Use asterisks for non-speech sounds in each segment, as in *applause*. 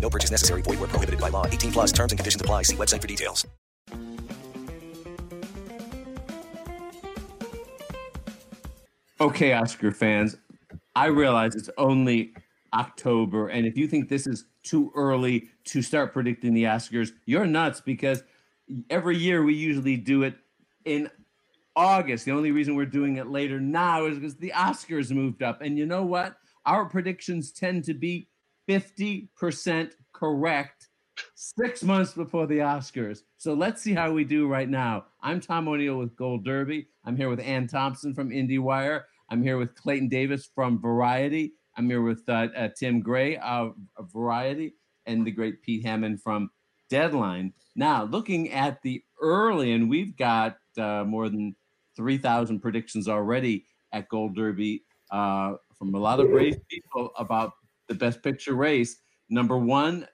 No purchase necessary. Void were prohibited by law. 18 plus terms and conditions apply. See website for details. Okay, Oscar fans, I realize it's only October, and if you think this is too early to start predicting the Oscars, you're nuts because every year we usually do it in August. The only reason we're doing it later now is because the Oscars moved up. And you know what? Our predictions tend to be 50% correct six months before the Oscars. So let's see how we do right now. I'm Tom O'Neill with Gold Derby. I'm here with Anne Thompson from IndieWire. I'm here with Clayton Davis from Variety. I'm here with uh, uh, Tim Gray of, Variety and the great Pete Hammond from Deadline. Now, looking at the early, and we've got uh, more than 3,000 predictions already at Gold Derby uh, from a lot of brave people about the best picture race. Number one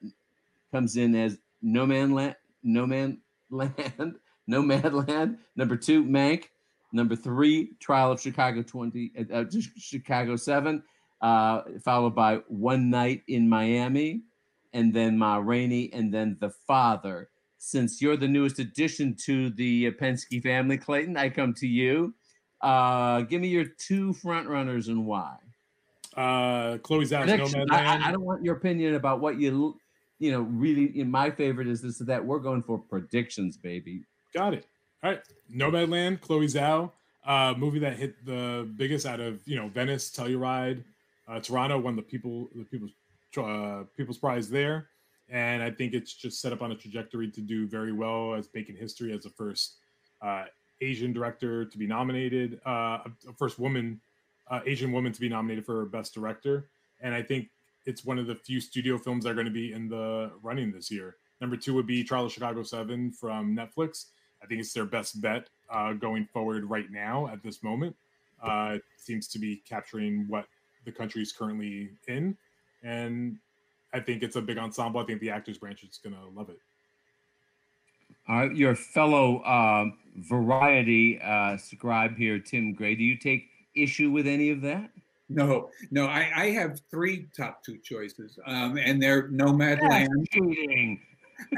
comes in as No Man Land, No Man Land, *laughs* No Mad Land. Number two, Mank. Number three, Trial of Chicago 20, uh, Chicago 7, uh, followed by One Night in Miami, and then Ma Rainey, and then The Father. Since you're the newest addition to the Penske family, Clayton, I come to you. Uh, give me your two front runners and why. Uh, Chloe Zhao, Prediction. I, I- I don't want your opinion about what you, you know, really. In my favorite is this or that. We're going for predictions, baby. Got it. All right. Nomadland, Chloe Zhao, uh, movie that hit the biggest out of you know Venice, Telluride, uh, Toronto won the people the people's uh, people's prize there, and I think it's just set up on a trajectory to do very well as making history as the first uh, Asian director to be nominated, uh, first woman uh, Asian woman to be nominated for best director, and I think it's one of the few studio films that are going to be in the running this year. Number two would be Trial of Chicago Seven from Netflix. I think it's their best bet uh, going forward right now at this moment. Uh, it seems to be capturing what the country is currently in, and I think it's a big ensemble. I think the actors branch is going to love it. Uh, your fellow uh, variety uh, scribe here, Tim Gray. Do you take issue with any of that? No, no, I, I have three top two choices, um, and they're Nomad That's Land. cheating.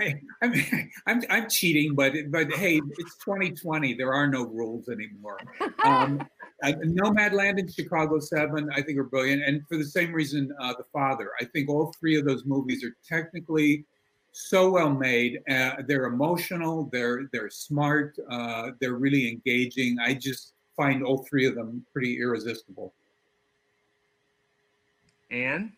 I, I mean, I'm, I'm cheating, but but hey, it's 2020. There are no rules anymore. Um, *laughs* uh, Nomad Land and Chicago Seven, I think, are brilliant, and for the same reason, uh, The Father. I think all three of those movies are technically so well made. Uh, they're emotional. They're they're smart. Uh, they're really engaging. I just find all three of them pretty irresistible. Anne?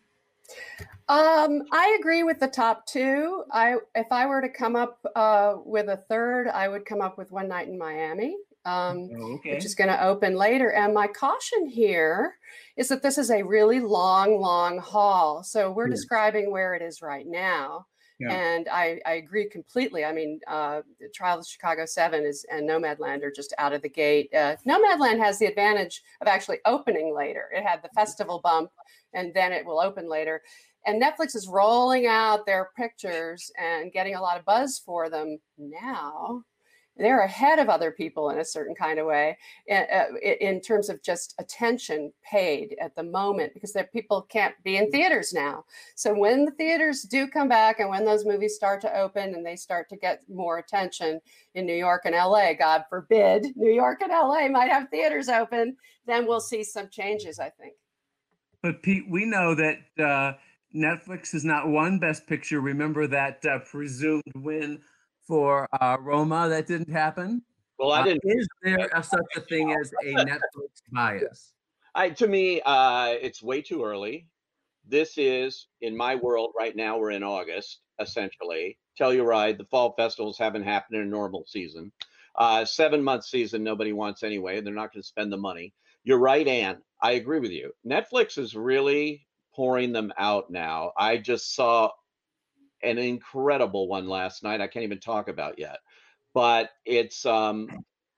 Um, I agree with the top two. I if I were to come up uh, with a third, I would come up with One Night in Miami, um, Oh, okay. which is going to open later. And my caution here is that this is a really long, long haul. So we're Yeah. describing where it is right now. Yeah. And I, I agree completely. I mean, uh, the Trial of Chicago Seven is and Nomadland are just out of the gate. Uh, Nomadland has the advantage of actually opening later. It had the festival bump, and then it will open later. And Netflix is rolling out their pictures and getting a lot of buzz for them now. They're ahead of other people in a certain kind of way in, uh, in terms of just attention paid at the moment because that people can't be in theaters now. So when the theaters do come back and when those movies start to open and they start to get more attention in New York and LA, God forbid, New York and LA might have theaters open, then we'll see some changes, I think. But Pete, we know that uh, Netflix has not won Best Picture. Remember that uh, presumed win for uh, Roma that didn't happen. Well, I Uh, didn't. is there a, such a thing as a Netflix bias? I to me, uh, it's way too early. This is in my world right now. We're in August, essentially. Telluride, the fall festivals haven't happened in a normal season. Uh, seven month season, nobody wants anyway. They're not going to spend the money. You're right, Anne. I agree with you. Netflix is really pouring them out now. I just saw an incredible one last night. I can't even talk about yet, but it's um,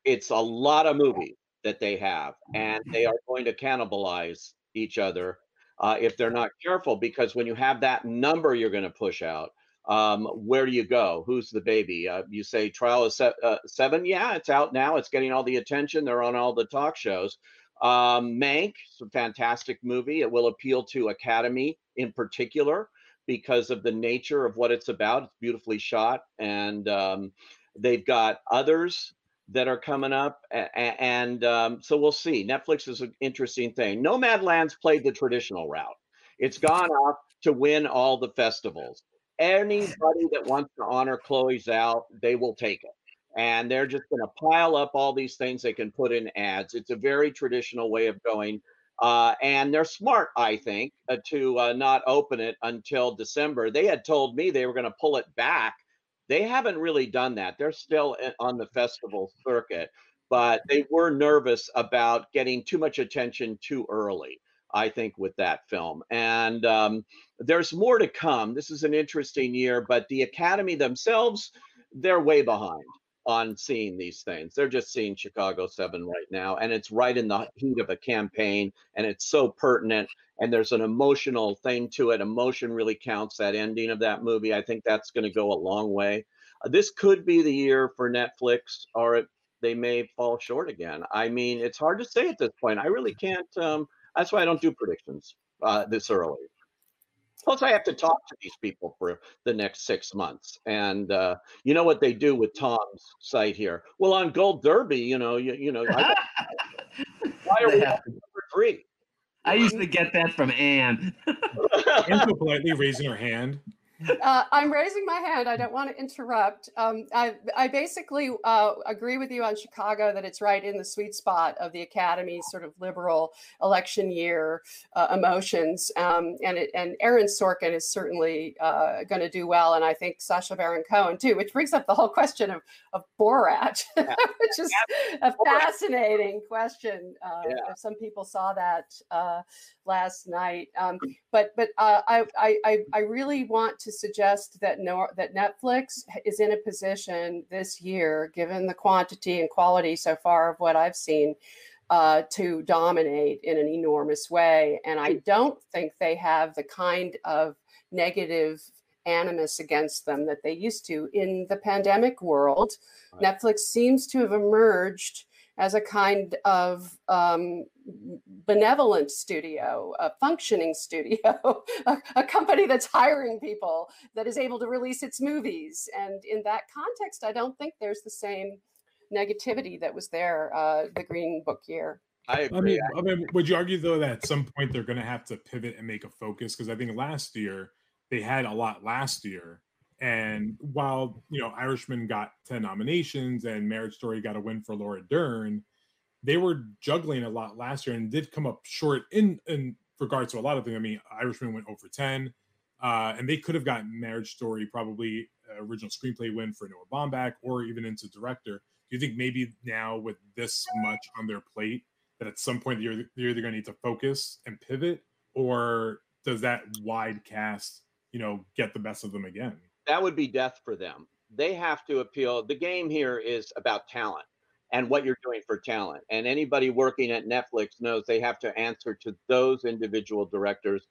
it's a lot of movies that they have, and they are going to cannibalize each other uh, if they're not careful. Because when you have that number, you're going to push out. Um, where do you go? Who's the baby? Uh, you say Trial of se- uh, Seven. Yeah, it's out now. It's getting all the attention. They're on all the talk shows. Um, Mank, it's a fantastic movie. It will appeal to Academy in particular because of the nature of what it's about. It's beautifully shot, and um, they've got others that are coming up, and um, so we'll see. Netflix is an interesting thing. Nomadland's played the traditional route. It's gone off to win all the festivals. Anybody that wants to honor Chloe Zhao, they will take it. And they're just going to pile up all these things they can put in ads. It's a very traditional way of going. Uh, and they're smart, I think, uh, to uh, not open it until December. They had told me they were going to pull it back. They haven't really done that. They're still on the festival circuit, but they were nervous about getting too much attention too early. I think with that film, and um, there's more to come. This is an interesting year, but the Academy themselves, they're way behind on seeing these things. They're just seeing Chicago 7 right now, and it's right in the heat of a campaign, and it's so pertinent. And there's an emotional thing to it. Emotion really counts. That ending of that movie, I think that's going to go a long way. Uh, this could be the year for Netflix, or it, they may fall short again. I mean, it's hard to say at this point. I really can't. Um, that's why I don't do predictions uh, this early. Plus, I have to talk to these people for the next six months, and uh, you know what they do with Tom's site here. Well, on Gold Derby, you know, you, you know, I, why are we Yeah. number three? I used to get that from Anne. *laughs* Anne politely raising her hand. Uh, I'm raising my hand. I don't want to interrupt. Um, I, I basically uh, agree with you on Chicago that it's right in the sweet spot of the Academy's sort of liberal election year uh, emotions. Um, and it, and Aaron Sorkin is certainly uh, going to do well, and I think Sacha Baron Cohen too. Which brings up the whole question of of Borat, *laughs* which is a fascinating question. Uh, Yeah. Some people saw that uh, last night. Um, but but uh, I, I I I really want to suggest that no that Netflix is in a position this year, given the quantity and quality so far of what I've seen, uh, to dominate in an enormous way. And I don't think they have the kind of negative animus against them that they used to in the pandemic world. Right. Netflix seems to have emerged as a kind of um, benevolent studio, a functioning studio, *laughs* a, a company that's hiring people that is able to release its movies. And in that context, I don't think there's the same negativity that was there uh, the Green Book year. I I mean, I mean, would you argue though that at some point they're going to have to pivot and make a focus? Because I think last year they had a lot last year, and while you know Irishman got ten nominations and Marriage Story got a win for Laura Dern, they were juggling a lot last year and did come up short in in regards to a lot of things. I mean, Irishman went over ten, uh, and they could have gotten Marriage Story probably uh, original screenplay win for Noah Baumbach or even into director. Do you think maybe now with this much on their plate? that at some point you're, you're either going to need to focus and pivot or does that wide cast you know get the best of them again that would be death for them. They have to appeal. The game here is about talent and what you're doing for talent. And anybody working at Netflix knows they have to answer to those individual directors,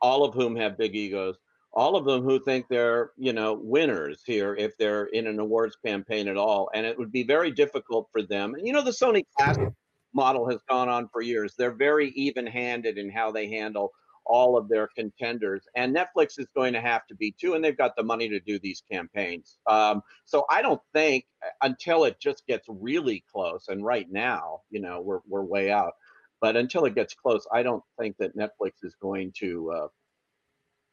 all of whom have big egos, all of them who think they're, you know, winners here if they're in an awards campaign at all. And it would be very difficult for them. And you know, the Sony Classic model has gone on for years. They're very even-handed in how they handle all of their contenders. And Netflix is going to have to be too, and they've got the money to do these campaigns. Um, so I don't think uh, until it just gets really close, and right now, you know, we're we're way out. But until it gets close, I don't think that Netflix is going to uh,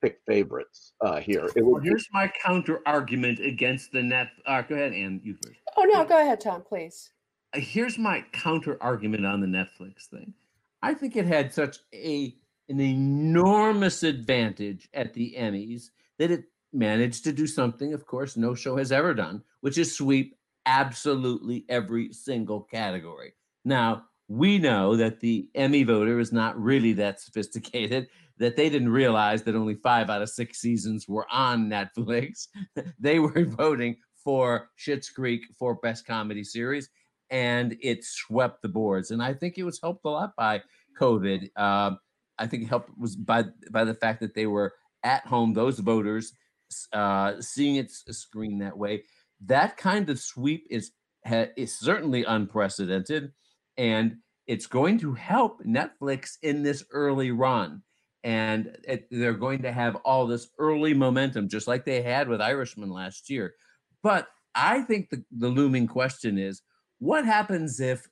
pick favorites uh, here. It Well, would be here's my counter argument against the net. Uh, go ahead, Anne. You first. Oh no, go ahead, Tom, please. Uh, Here's my counter argument on the Netflix thing. I think it had such a an enormous advantage at the Emmys that it managed to do something, of course, no show has ever done, which is sweep absolutely every single category. Now, we know that the Emmy voter is not really that sophisticated, that they didn't realize that only five out of six seasons were on Netflix. *laughs* they were voting for Schitt's Creek for Best Comedy Series, and it swept the boards. And I think it was helped a lot by COVID. Um, I think helped was by by the fact that they were at home. Those voters uh, seeing it screen that way. That kind of sweep is ha- is certainly unprecedented, and it's going to help Netflix in this early run. And it, they're going to have all this early momentum, just like they had with Irishman last year. But I think the, the looming question is what happens if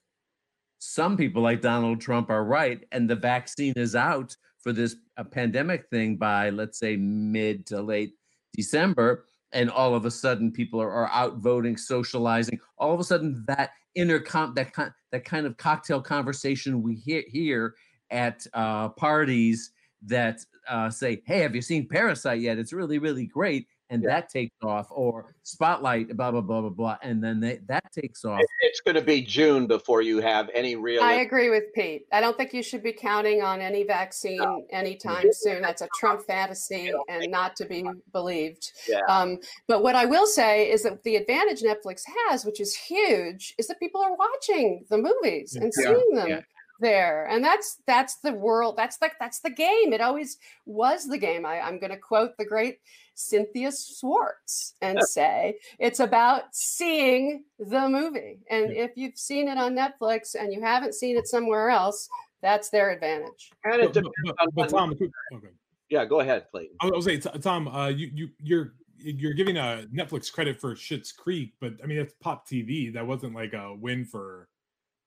some people like Donald Trump are right and the vaccine is out for this uh, pandemic thing by, let's say, mid to late December, and all of a sudden people are, are out voting, socializing. All of a sudden, that intercom, that kind, that kind of cocktail conversation we hear here at uh, parties that uh, say, "Hey, have you seen Parasite yet? It's really, really great." And that takes off, or Spotlight, blah blah blah blah blah, and then they, that takes off. it's going to be June before you have any real. I agree with Pete. I don't think you should be counting on any vaccine anytime soon. That's a Trump fantasy and not to be believed. Yeah. Um, but what I will say is that the advantage Netflix has, which is huge, is that people are watching the movies and Yeah. seeing them Yeah. There, and that's that's the world. That's like that's the game. It always was the game. I, I'm going to quote the great Cynthia Swartz and say it's about seeing the movie. And if you've seen it on Netflix and you haven't seen it somewhere else, that's their advantage. and it But, depends but, on but Tom, okay. yeah, go ahead, Clayton. I was saying, Tom, uh, you you you're you're giving uh, Netflix credit for Schitt's Creek, but I mean it's pop TV. That wasn't like a win for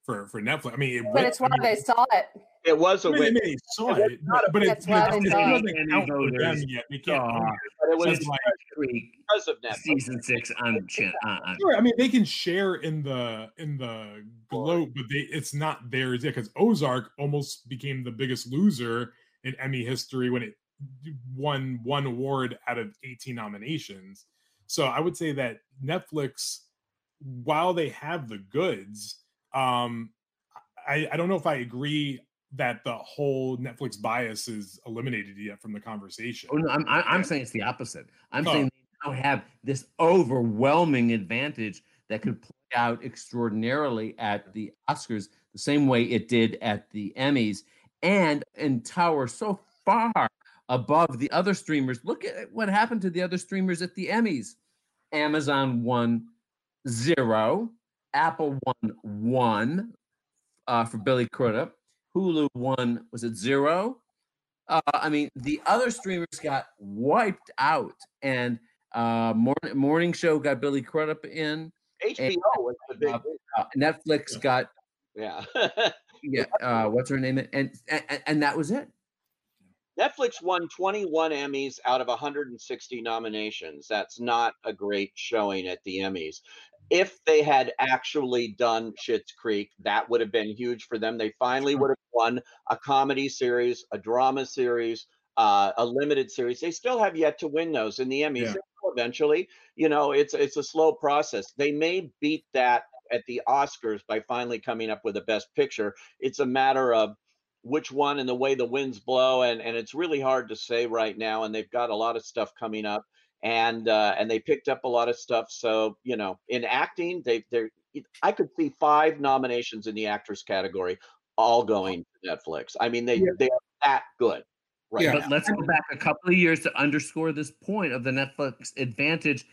for for Netflix. I mean, it But went- it's I why mean, they saw it. It was I a mean, win, they saw It it, not but, but it, That's but why it they doesn't, saw it it. doesn't count for them yet. We can't. saw but it was It's like- Creek because of Netflix. season six on, chan- on, on Sure, I mean they can share in the in the globe, but they it's not theirs yet because Ozark almost became the biggest loser in Emmy history when it won one award out of 18 nominations. So I would say that Netflix, while they have the goods, um, I, I don't know if I agree that the whole Netflix bias is eliminated yet from the conversation. Oh no, I'm I- I'm saying it's the opposite. I'm Oh. saying they now have this overwhelming advantage that could play out extraordinarily at the Oscars, the same way it did at the Emmys, and and tower so far above the other streamers. Look at what happened to the other streamers at the Emmys. Amazon won zero, Apple won one uh, for Billy Crudup. Hulu won was it zero? Uh, I mean, the other streamers got wiped out, and uh, morning morning show got Billy Crudup in. HBO was the big uh, win. Uh, Netflix got Yeah. *laughs* yeah. Uh, what's her name? And, and and that was it. Netflix won 21 Emmys out of 160 nominations. That's not a great showing at the Emmys. If they had actually done Schitt's Creek, that would have been huge for them. They finally would have won a comedy series, a drama series, uh, a limited series. They still have yet to win those in the Emmys. Yeah. Eventually, you know, it's it's a slow process. They may beat that at the Oscars by finally coming up with a Best Picture. It's a matter of which one and the way the winds blow and and it's really hard to say right now and they've got a lot of stuff coming up and uh and they picked up a lot of stuff so you know in acting they they're i could see five nominations in the actress category all going to netflix i mean they they're that good right Yeah. now. But let's go back a couple of years to underscore this point of the Netflix advantage.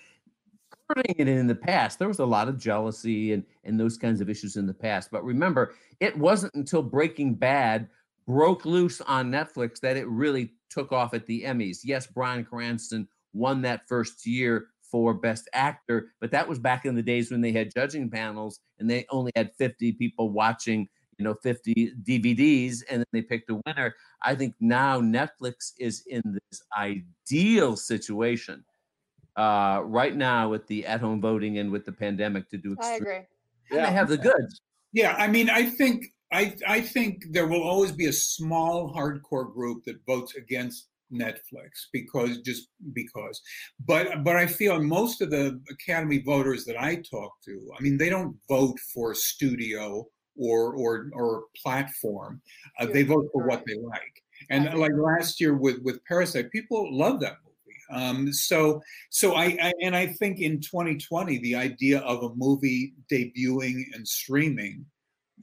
Hurting it in the past, there was a lot of jealousy and and those kinds of issues in the past. But remember, it wasn't until Breaking Bad broke loose on Netflix that it really took off at the Emmys. Yes, Bryan Cranston won that first year for Best Actor, but that was back in the days when they had judging panels and they only had 50 people watching you know 50 DVDs and then they picked a winner. I think now Netflix is in this ideal situation uh, right now with the at-home voting and with the pandemic to do. I agree. And they have the goods. Yeah, I mean, I think I I think there will always be a small hardcore group that votes against Netflix because just because. But but I feel most of the Academy voters that I talk to, I mean, they don't vote for studio or or or platform. Uh, they vote for what they like. And like last year with with Parasite, people love that movie. Um, so so I, I and I think in 2020, the idea of a movie debuting and streaming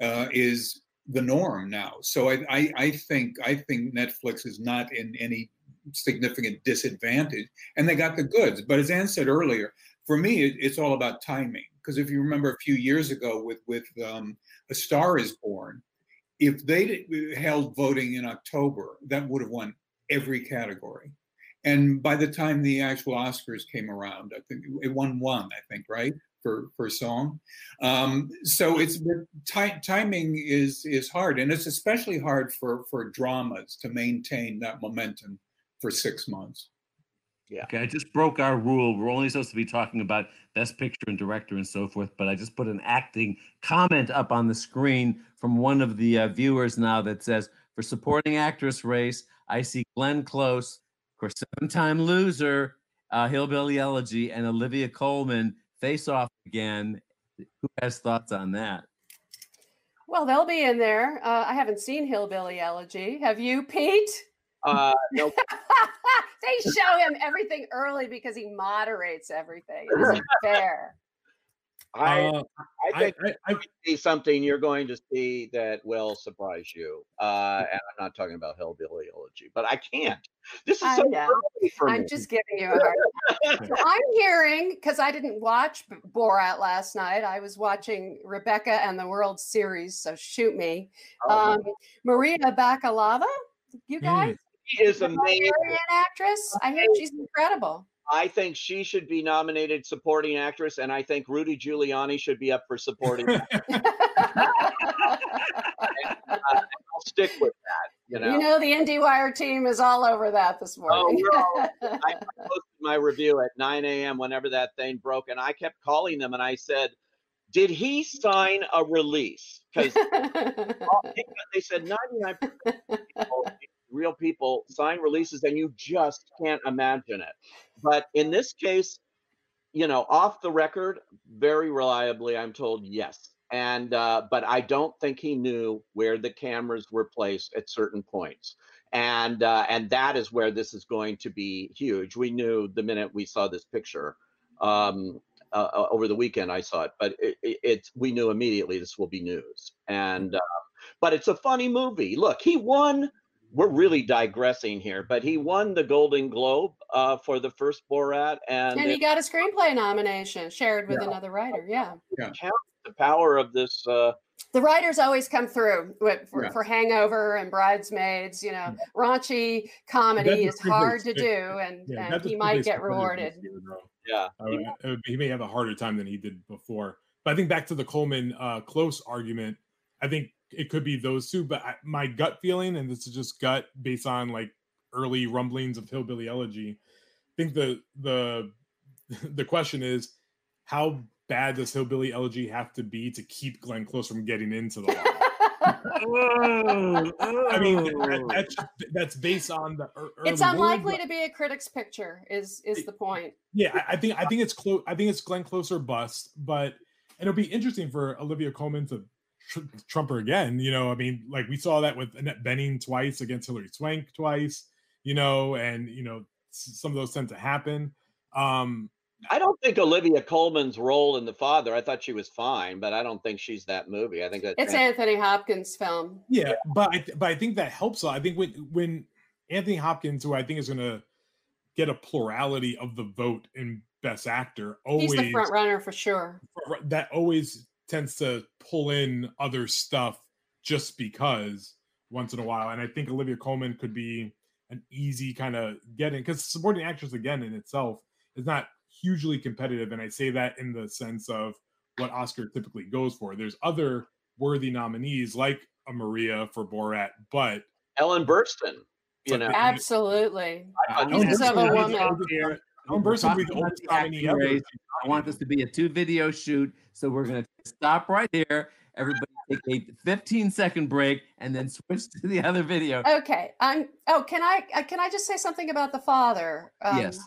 uh, is the norm now. So I, I, I think I think Netflix is not in any significant disadvantage, and they got the goods. But as Anne said earlier, for me, it, it's all about timing. Because if you remember a few years ago with with um, A Star Is Born, if they held voting in October, that would have won every category. And by the time the actual Oscars came around, I think it won one. I think right for for song. Um, so it's ti- timing is is hard, and it's especially hard for for dramas to maintain that momentum for six months. Yeah. Okay, I just broke our rule. We're only supposed to be talking about best picture and director and so forth, but I just put an acting comment up on the screen from one of the uh, viewers now that says, for supporting actress race, I see Glenn Close, of course, seven-time loser, uh, Hillbilly Elegy, and Olivia Colman face off again. Who has thoughts on that? Well, they'll be in there. Uh, I haven't seen Hillbilly Elegy. Have you, Pete? Uh, *laughs* no, they show him everything early because he moderates everything. It isn't *laughs* fair. I, Uh, I think I, I, you see something you're going to see that will surprise you. Uh, and I'm not talking about Hellbilly Elegy, but I can't. This is I so know. early for I'm me. just giving you a hard time. So I'm hearing because I didn't watch Borat last night. I was watching Rebecca and the World Series. So shoot me, Oh, um, Maria Bakalova. You guys, she is amazing. Actress. I hear she's incredible. I think she should be nominated supporting actress, and I think Rudy Giuliani should be up for supporting. actress. *laughs* Uh, I'll stick with that. You know. You know, the IndieWire team is all over that this morning. we're all- *laughs* I posted my review at 9 a.m. whenever that thing broke, and I kept calling them and I said, "Did he sign a release?" Because *laughs* they said 99% people, real people sign releases, and you just can't imagine it. But in this case, you know, off the record, very reliably, I'm told yes. And uh, but I don't think he knew where the cameras were placed at certain points, and uh, and that is where this is going to be huge. We knew the minute we saw this picture um, uh, uh, over the weekend. I saw it, but it, it, we knew immediately this will be news. And uh, but it's a funny movie. Look, he won. We're really digressing here, but he won the Golden Globe uh, for the first Borat, and, and he it got a screenplay nomination shared with Yeah. another writer. Yeah. counts the power of this. Uh, The writers always come through with, for, Yeah. for Hangover and Bridesmaids. You know, raunchy comedy That's is hard to do, *laughs* and, yeah, and he might get rewarded. year, yeah, Uh, uh, he may have a harder time than he did before. But I think back to the Colman uh, close argument, I think it could be those two. But I, my gut feeling, and this is just gut based on like early rumblings of Hillbilly Elegy, I think the the *laughs* the question is how bad does Hillbilly Elegy have to be to keep Glenn Close from getting into the lottery? I mean, that, oh. that's that's based on the. ear- it's unlikely but- to be a critic's picture. Is is the point? yeah, I, I think I think it's close. I think it's Glenn Closer bust, but and it'll be interesting for Olivia Colman to tr- trump her again. You know, I mean, like we saw that with Annette Bening twice against Hilary Swank twice. You know, and you know some of those tend to happen. Um, I don't think Olivia Colman's role in The Father. I thought she was fine, but I don't think she's that movie. I think that It's Anthony Hopkins' film. yeah, but I th- but I think that helps. I think when when Anthony Hopkins, who I think is going to get a plurality of the vote in Best Actor, always He's the front runner for sure. that always tends to pull in other stuff just because once in a while. And I think Olivia Colman could be an easy kind of getting because supporting actress again in itself is not hugely competitive. And I say that in the sense of what Oscar typically goes for. There's other worthy nominees like a Maria for Borat, but Ellen Burstyn, you know, Absolutely. I- I- Pieces of a Ellen woman. Burstyn- Ellen We're Burstyn will be talking the about oldest the acting nominee ever. race. I want this to be a two video shoot. So we're going to stop right here. Everybody take a 15 second break and then switch to the other video. Okay. I'm. Oh, can I? uh, Can I just say something about the father? Um, Yes.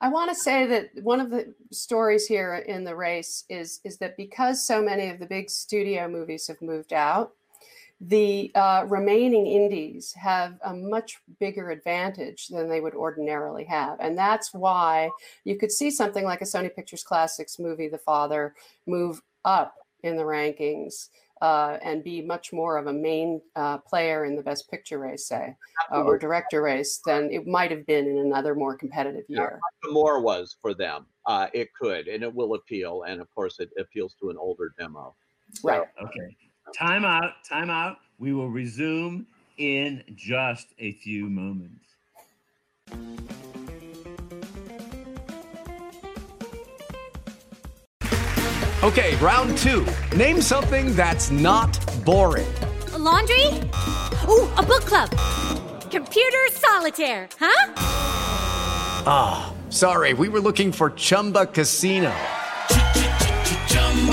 I want to say that one of the stories here in the race is is that because so many of the big studio movies have moved out, the uh, remaining indies have a much bigger advantage than they would ordinarily have, and that's why you could see something like a Sony Pictures Classics movie, The Father, move up in the rankings uh, and be much more of a main uh, player in the Best Picture race, say, uh, or director race, than it might have been in another more competitive year. the more was for them. Uh, it could, and it will appeal, and of course, it appeals to an older demo. So, Right. Okay. Time out. Time out. We will resume in just a few moments. Okay, round two. Name something that's not boring. A laundry? Ooh, a book club. Computer solitaire, huh? Ah, sorry, we were looking for Chumba Casino.